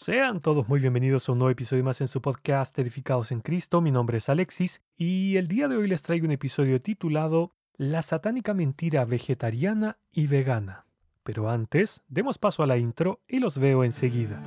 Sean todos muy bienvenidos a un nuevo episodio más en su podcast Edificados en Cristo. Mi nombre es Alexis y el día de hoy les traigo un episodio titulado La satánica mentira vegetariana y vegana. Pero antes, demos paso a la intro y los veo enseguida.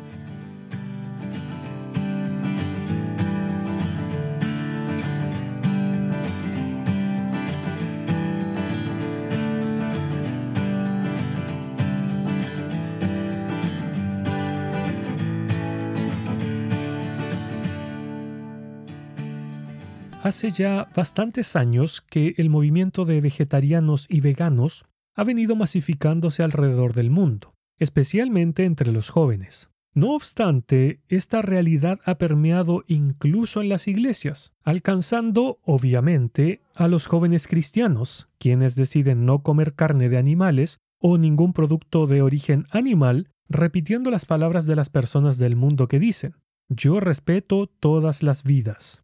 Hace ya bastantes años que el movimiento de vegetarianos y veganos ha venido masificándose alrededor del mundo, especialmente entre los jóvenes. No obstante, esta realidad ha permeado incluso en las iglesias, alcanzando, obviamente, a los jóvenes cristianos, quienes deciden no comer carne de animales o ningún producto de origen animal, repitiendo las palabras de las personas del mundo que dicen, yo respeto todas las vidas.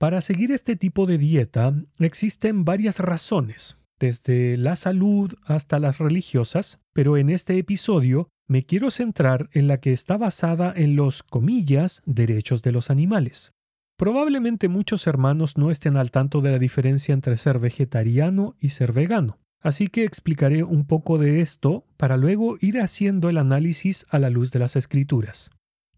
Para seguir este tipo de dieta existen varias razones, desde la salud hasta las religiosas, pero en este episodio me quiero centrar en la que está basada en los, comillas, derechos de los animales. Probablemente muchos hermanos no estén al tanto de la diferencia entre ser vegetariano y ser vegano, así que explicaré un poco de esto para luego ir haciendo el análisis a la luz de las escrituras.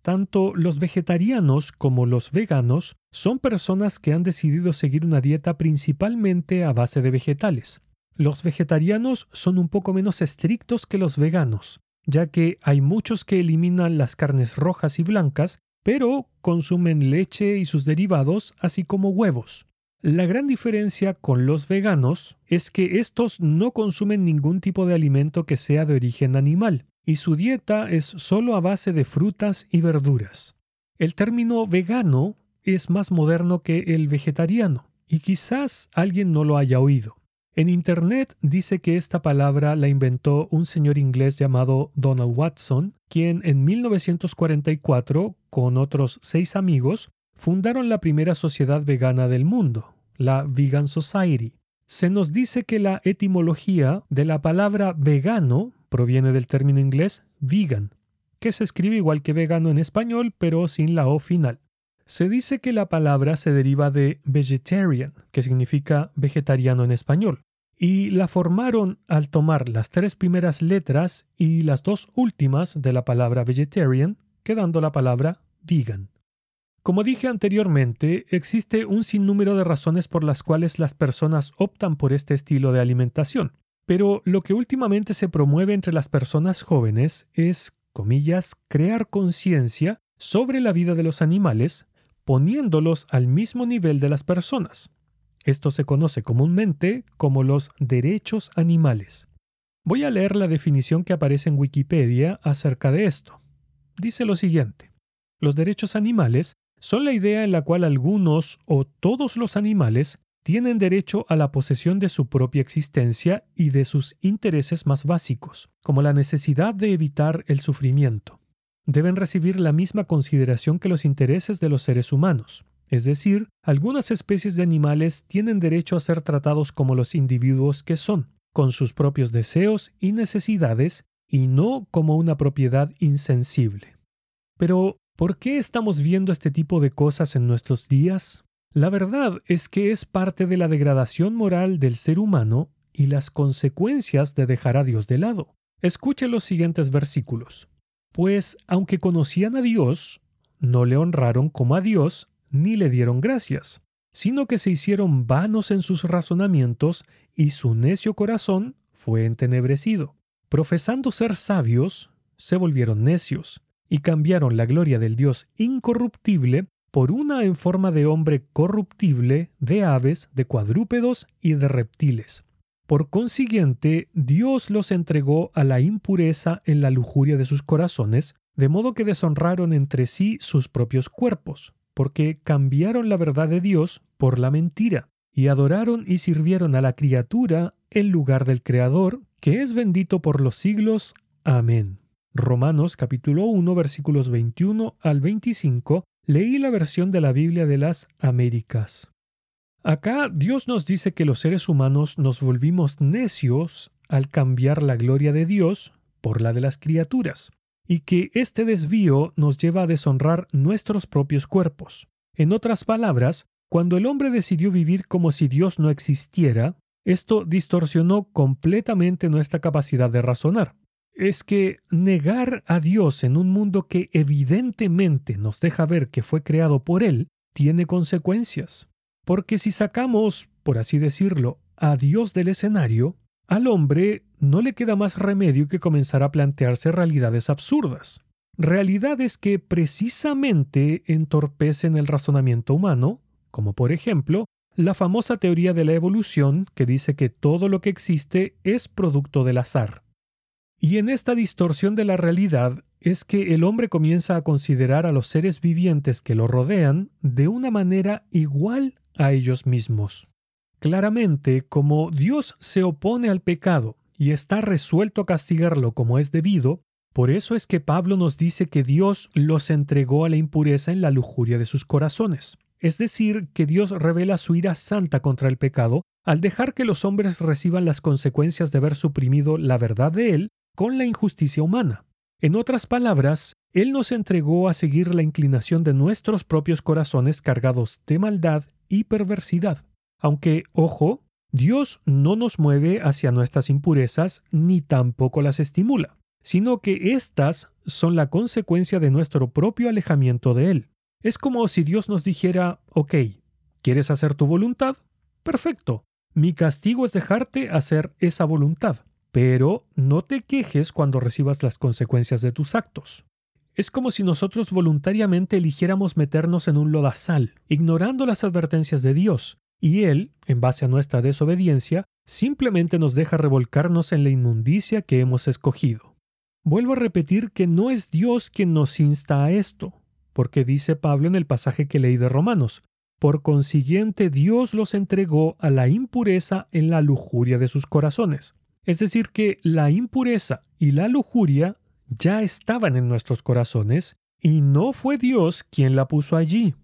Tanto los vegetarianos como los veganos son personas que han decidido seguir una dieta principalmente a base de vegetales. Los vegetarianos son un poco menos estrictos que los veganos, ya que hay muchos que eliminan las carnes rojas y blancas, pero consumen leche y sus derivados, así como huevos. La gran diferencia con los veganos es que estos no consumen ningún tipo de alimento que sea de origen animal, y su dieta es solo a base de frutas y verduras. El término vegano es más moderno que el vegetariano, y quizás alguien no lo haya oído. En Internet dice que esta palabra la inventó un señor inglés llamado Donald Watson, quien en 1944, con otros seis amigos, fundaron la primera sociedad vegana del mundo, la Vegan Society. Se nos dice que la etimología de la palabra vegano proviene del término inglés vegan, que se escribe igual que vegano en español, pero sin la O final. Se dice que la palabra se deriva de vegetarian, que significa vegetariano en español, y la formaron al tomar las tres primeras letras y las dos últimas de la palabra vegetarian, quedando la palabra vegan. Como dije anteriormente, existe un sinnúmero de razones por las cuales las personas optan por este estilo de alimentación. Pero lo que últimamente se promueve entre las personas jóvenes es, comillas, crear conciencia sobre la vida de los animales, poniéndolos al mismo nivel de las personas. Esto se conoce comúnmente como los derechos animales. Voy a leer la definición que aparece en Wikipedia acerca de esto. Dice lo siguiente. Los derechos animales son la idea en la cual algunos o todos los animales tienen derecho a la posesión de su propia existencia y de sus intereses más básicos, como la necesidad de evitar el sufrimiento. Deben recibir la misma consideración que los intereses de los seres humanos. Es decir, algunas especies de animales tienen derecho a ser tratados como los individuos que son, con sus propios deseos y necesidades, y no como una propiedad insensible. Pero, ¿por qué estamos viendo este tipo de cosas en nuestros días? La verdad es que es parte de la degradación moral del ser humano y las consecuencias de dejar a Dios de lado. Escuche los siguientes versículos. Pues aunque conocían a Dios, no le honraron como a Dios ni le dieron gracias, sino que se hicieron vanos en sus razonamientos y su necio corazón fue entenebrecido. Profesando ser sabios, se volvieron necios y cambiaron la gloria del Dios incorruptible por una en forma de hombre corruptible, de aves, de cuadrúpedos y de reptiles. Por consiguiente, Dios los entregó a la impureza en la lujuria de sus corazones, de modo que deshonraron entre sí sus propios cuerpos, porque cambiaron la verdad de Dios por la mentira, y adoraron y sirvieron a la criatura en lugar del Creador, que es bendito por los siglos. Amén. Romanos capítulo 1 versículos 21 al 25 Leí la versión de la Biblia de las Américas. Acá Dios nos dice que los seres humanos nos volvimos necios al cambiar la gloria de Dios por la de las criaturas. y que este desvío nos lleva a deshonrar nuestros propios cuerpos. En otras palabras, cuando el hombre decidió vivir como si Dios no existiera, esto distorsionó completamente nuestra capacidad de razonar. Es que negar a Dios en un mundo que evidentemente nos deja ver que fue creado por Él tiene consecuencias. Porque si sacamos, por así decirlo, a Dios del escenario, al hombre no le queda más remedio que comenzar a plantearse realidades absurdas. Realidades que precisamente entorpecen el razonamiento humano, como por ejemplo la famosa teoría de la evolución que dice que todo lo que existe es producto del azar. Y en esta distorsión de la realidad es que el hombre comienza a considerar a los seres vivientes que lo rodean de una manera igual a ellos mismos. Claramente, como Dios se opone al pecado y está resuelto a castigarlo como es debido, por eso es que Pablo nos dice que Dios los entregó a la impureza en la lujuria de sus corazones. Es decir, que Dios revela su ira santa contra el pecado al dejar que los hombres reciban las consecuencias de haber suprimido la verdad de Él con la injusticia humana. En otras palabras, Él nos entregó a seguir la inclinación de nuestros propios corazones cargados de maldad y perversidad. Aunque, ojo, Dios no nos mueve hacia nuestras impurezas ni tampoco las estimula, sino que éstas son la consecuencia de nuestro propio alejamiento de Él. Es como si Dios nos dijera, ok, ¿quieres hacer tu voluntad? Perfecto. Mi castigo es dejarte hacer esa voluntad, pero no te quejes cuando recibas las consecuencias de tus actos. Es como si nosotros voluntariamente eligiéramos meternos en un lodazal, ignorando las advertencias de Dios, y Él, en base a nuestra desobediencia, simplemente nos deja revolcarnos en la inmundicia que hemos escogido. Vuelvo a repetir que no es Dios quien nos insta a esto, porque dice Pablo en el pasaje que leí de Romanos, por consiguiente Dios los entregó a la impureza en la lujuria de sus corazones. Es decir, que la impureza y la lujuria ya estaban en nuestros corazones y no fue Dios quien la puso allí.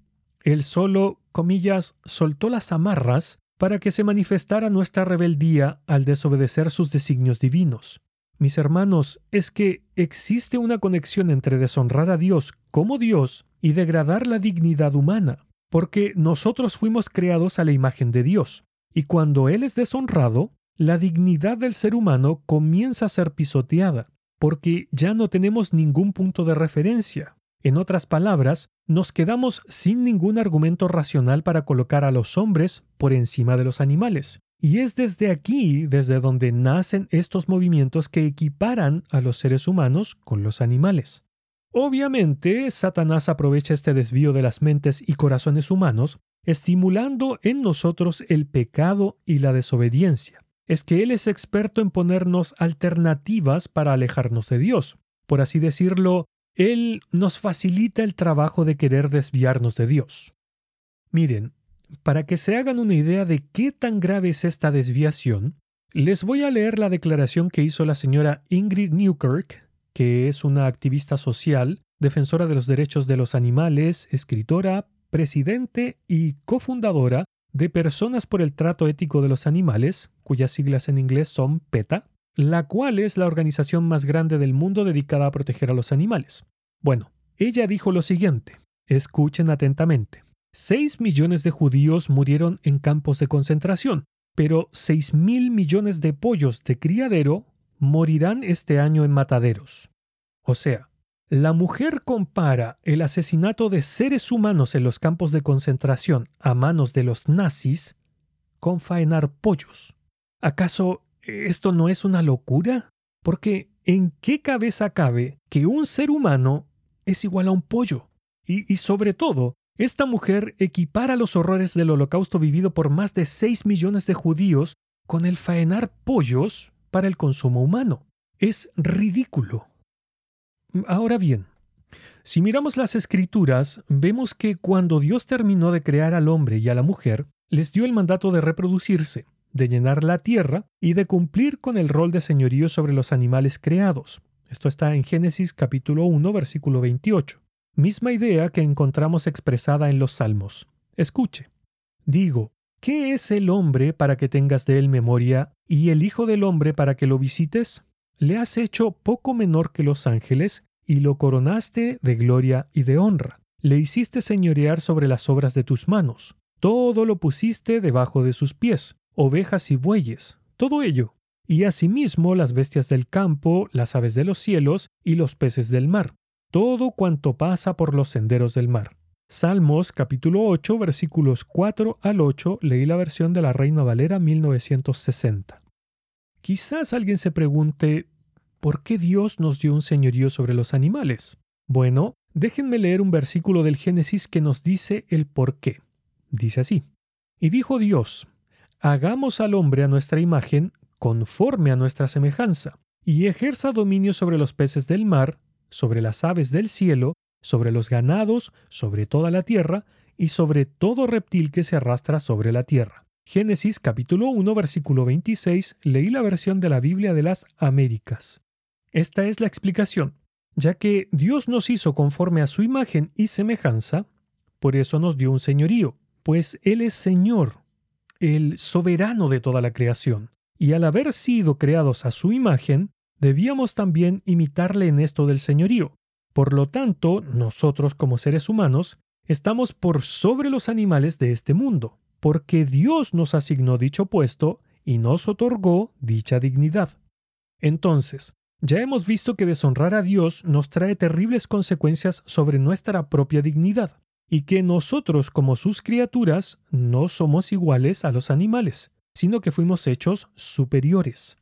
Él solo, comillas, soltó las amarras para que se manifestara nuestra rebeldía al desobedecer sus designios divinos. Mis hermanos, es que existe una conexión entre deshonrar a Dios como Dios y degradar la dignidad humana, porque nosotros fuimos creados a la imagen de Dios, y cuando Él es deshonrado, la dignidad del ser humano comienza a ser pisoteada, porque ya no tenemos ningún punto de referencia. En otras palabras, nos quedamos sin ningún argumento racional para colocar a los hombres por encima de los animales. Y es desde aquí, desde donde nacen estos movimientos que equiparan a los seres humanos con los animales. Obviamente, Satanás aprovecha este desvío de las mentes y corazones humanos, estimulando en nosotros el pecado y la desobediencia. Es que Él es experto en ponernos alternativas para alejarnos de Dios. Por así decirlo, Él nos facilita el trabajo de querer desviarnos de Dios. Miren, para que se hagan una idea de qué tan grave es esta desviación, les voy a leer la declaración que hizo la señora Ingrid Newkirk, que es una activista social, defensora de los derechos de los animales, escritora, presidente y cofundadora de Personas por el Trato Ético de los Animales, cuyas siglas en inglés son PETA, la cual es la organización más grande del mundo dedicada a proteger a los animales. Bueno, ella dijo lo siguiente, escuchen atentamente. 6 millones de judíos murieron en campos de concentración, pero 6 mil millones de pollos de criadero morirán este año en mataderos. O sea, la mujer compara el asesinato de seres humanos en los campos de concentración a manos de los nazis con faenar pollos. ¿Acaso esto no es una locura? Porque ¿en qué cabeza cabe que un ser humano es igual a un pollo? Y, sobre todo, esta mujer equipara los horrores del holocausto vivido por más de 6 millones de judíos con el faenar pollos para el consumo humano. Es ridículo. Ahora bien, si miramos las escrituras, vemos que cuando Dios terminó de crear al hombre y a la mujer, les dio el mandato de reproducirse, de llenar la tierra y de cumplir con el rol de señorío sobre los animales creados. Esto está en Génesis capítulo 1, versículo 28 misma idea que encontramos expresada en los Salmos. Escuche. Digo, ¿qué es el hombre para que tengas de él memoria y el Hijo del hombre para que lo visites? Le has hecho poco menor que los ángeles y lo coronaste de gloria y de honra. Le hiciste señorear sobre las obras de tus manos. Todo lo pusiste debajo de sus pies, ovejas y bueyes, todo ello. Y asimismo las bestias del campo, las aves de los cielos y los peces del mar, todo cuanto pasa por los senderos del mar. Salmos capítulo 8 versículos 4 al 8 leí la versión de la Reina Valera 1960. Quizás alguien se pregunte, ¿por qué Dios nos dio un señorío sobre los animales? Bueno, déjenme leer un versículo del Génesis que nos dice el por qué. Dice así, y dijo Dios, hagamos al hombre a nuestra imagen, conforme a nuestra semejanza, y ejerza dominio sobre los peces del mar, sobre las aves del cielo, sobre los ganados, sobre toda la tierra, y sobre todo reptil que se arrastra sobre la tierra. Génesis capítulo 1 versículo 26 leí la versión de la Biblia de las Américas. Esta es la explicación. Ya que Dios nos hizo conforme a su imagen y semejanza, por eso nos dio un señorío, pues Él es Señor, el soberano de toda la creación, y al haber sido creados a su imagen, debíamos también imitarle en esto del señorío. Por lo tanto, nosotros como seres humanos estamos por sobre los animales de este mundo porque Dios nos asignó dicho puesto y nos otorgó dicha dignidad. Entonces, ya hemos visto que deshonrar a Dios nos trae terribles consecuencias sobre nuestra propia dignidad, y que nosotros como sus criaturas no somos iguales a los animales, sino que fuimos hechos superiores.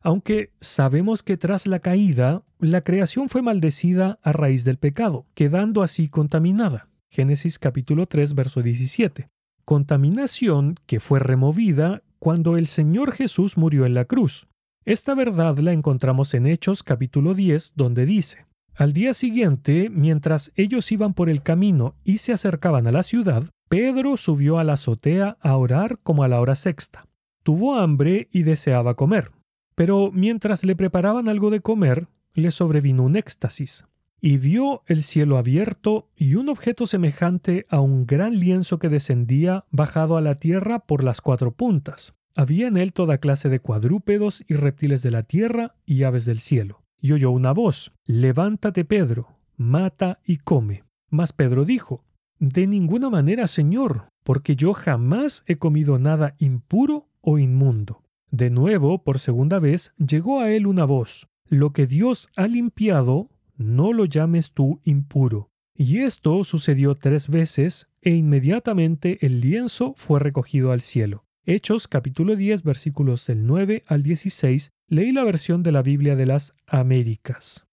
Aunque sabemos que tras la caída, la creación fue maldecida a raíz del pecado, quedando así contaminada. Génesis capítulo 3, verso 17 contaminación que fue removida cuando el Señor Jesús murió en la cruz. Esta verdad la encontramos en Hechos capítulo 10, donde dice, Al día siguiente, mientras ellos iban por el camino y se acercaban a la ciudad, Pedro subió a la azotea a orar como a la hora sexta. Tuvo hambre y deseaba comer, pero mientras le preparaban algo de comer, le sobrevino un éxtasis y vio el cielo abierto y un objeto semejante a un gran lienzo que descendía bajado a la tierra por las cuatro puntas. Había en él toda clase de cuadrúpedos y reptiles de la tierra y aves del cielo. Y oyó una voz, Levántate, Pedro, mata y come. Mas Pedro dijo, De ninguna manera, Señor, porque yo jamás he comido nada impuro o inmundo. De nuevo, por segunda vez, llegó a él una voz, Lo que Dios ha limpiado, no lo llames tú impuro. Y esto sucedió tres veces e inmediatamente el lienzo fue recogido al cielo. Hechos capítulo 10 versículos del 9 al 16 leí la versión de la Biblia de las Américas.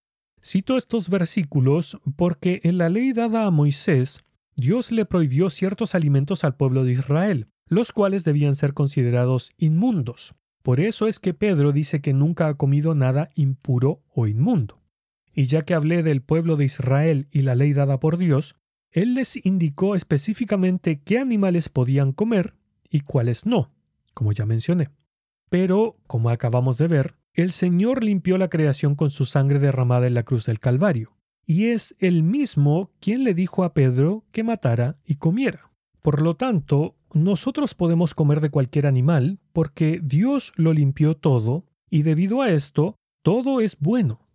Cito estos versículos porque en la ley dada a Moisés, Dios le prohibió ciertos alimentos al pueblo de Israel, los cuales debían ser considerados inmundos. Por eso es que Pedro dice que nunca ha comido nada impuro o inmundo. Y ya que hablé del pueblo de Israel y la ley dada por Dios, Él les indicó específicamente qué animales podían comer y cuáles no, como ya mencioné. Pero, como acabamos de ver, el Señor limpió la creación con su sangre derramada en la cruz del Calvario, y es Él mismo quien le dijo a Pedro que matara y comiera. Por lo tanto, nosotros podemos comer de cualquier animal porque Dios lo limpió todo, y debido a esto, todo es bueno.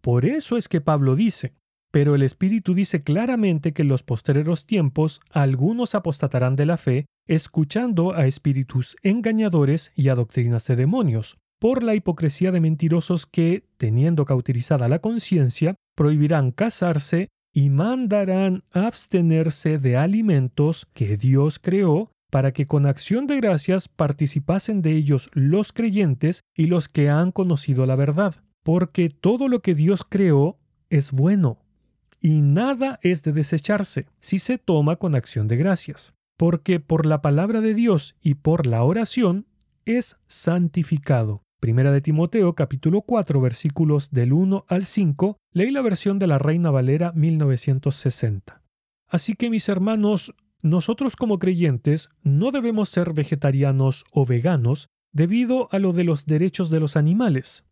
Por eso es que Pablo dice, pero el Espíritu dice claramente que en los postreros tiempos algunos apostatarán de la fe, escuchando a espíritus engañadores y a doctrinas de demonios, por la hipocresía de mentirosos que, teniendo cauterizada la conciencia, prohibirán casarse y mandarán abstenerse de alimentos que Dios creó para que con acción de gracias participasen de ellos los creyentes y los que han conocido la verdad porque todo lo que Dios creó es bueno, y nada es de desecharse si se toma con acción de gracias, porque por la palabra de Dios y por la oración es santificado. Primera de Timoteo capítulo 4 versículos del 1 al 5, leí la versión de la Reina Valera 1960. Así que mis hermanos, nosotros como creyentes no debemos ser vegetarianos o veganos debido a lo de los derechos de los animales,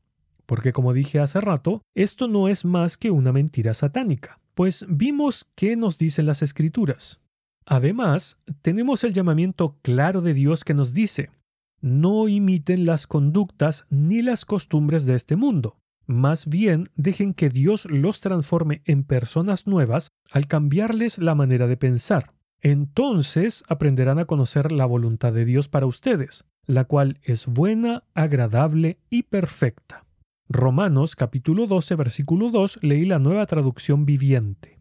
porque como dije hace rato, esto no es más que una mentira satánica, pues vimos qué nos dicen las escrituras. Además, tenemos el llamamiento claro de Dios que nos dice, no imiten las conductas ni las costumbres de este mundo, Más bien, dejen que Dios los transforme en personas nuevas al cambiarles la manera de pensar. Entonces aprenderán a conocer la voluntad de Dios para ustedes, la cual es buena, agradable y perfecta. Romanos capítulo 12 versículo 2 leí la nueva traducción viviente.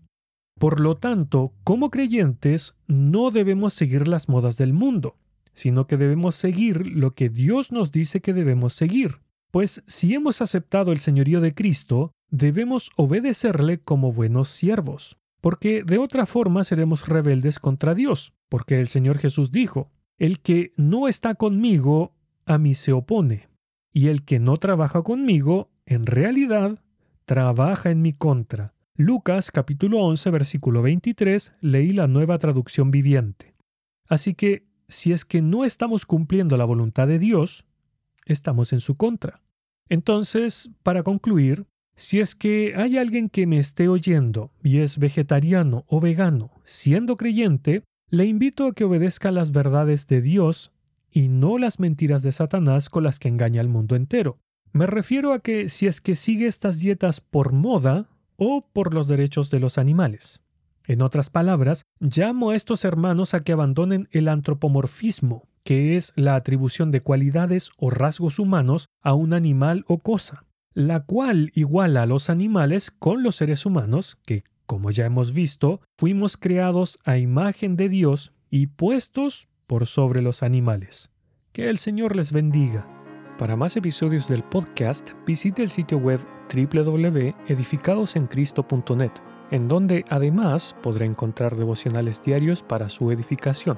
Por lo tanto, como creyentes, no debemos seguir las modas del mundo, sino que debemos seguir lo que Dios nos dice que debemos seguir. Pues si hemos aceptado el señorío de Cristo, debemos obedecerle como buenos siervos, porque de otra forma seremos rebeldes contra Dios, porque el Señor Jesús dijo, El que no está conmigo, a mí se opone, y el que no trabaja conmigo, en realidad, trabaja en mi contra. Lucas capítulo 11 versículo 23 leí la nueva traducción viviente. Así que, si es que no estamos cumpliendo la voluntad de Dios, estamos en su contra. Entonces, para concluir, si es que hay alguien que me esté oyendo y es vegetariano o vegano, siendo creyente, le invito a que obedezca las verdades de Dios y no las mentiras de Satanás con las que engaña al mundo entero. Me refiero a que si es que sigue estas dietas por moda, o por los derechos de los animales. En otras palabras, llamo a estos hermanos a que abandonen el antropomorfismo, que es la atribución de cualidades o rasgos humanos a un animal o cosa, la cual iguala a los animales con los seres humanos, que, como ya hemos visto, fuimos creados a imagen de Dios y puestos por sobre los animales. Que el Señor les bendiga. Para más episodios del podcast, visite el sitio web www.edificadosencristo.net, en donde además podrá encontrar devocionales diarios para su edificación.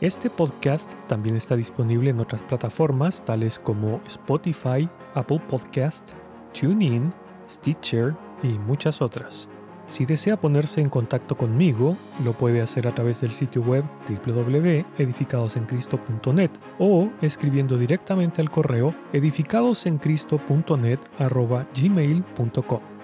Este podcast también está disponible en otras plataformas tales como Spotify, Apple Podcast, TuneIn, Stitcher y muchas otras. Si desea ponerse en contacto conmigo, lo puede hacer a través del sitio web www.edificadosencristo.net o escribiendo directamente al correo edificadosencristo.net@gmail.com.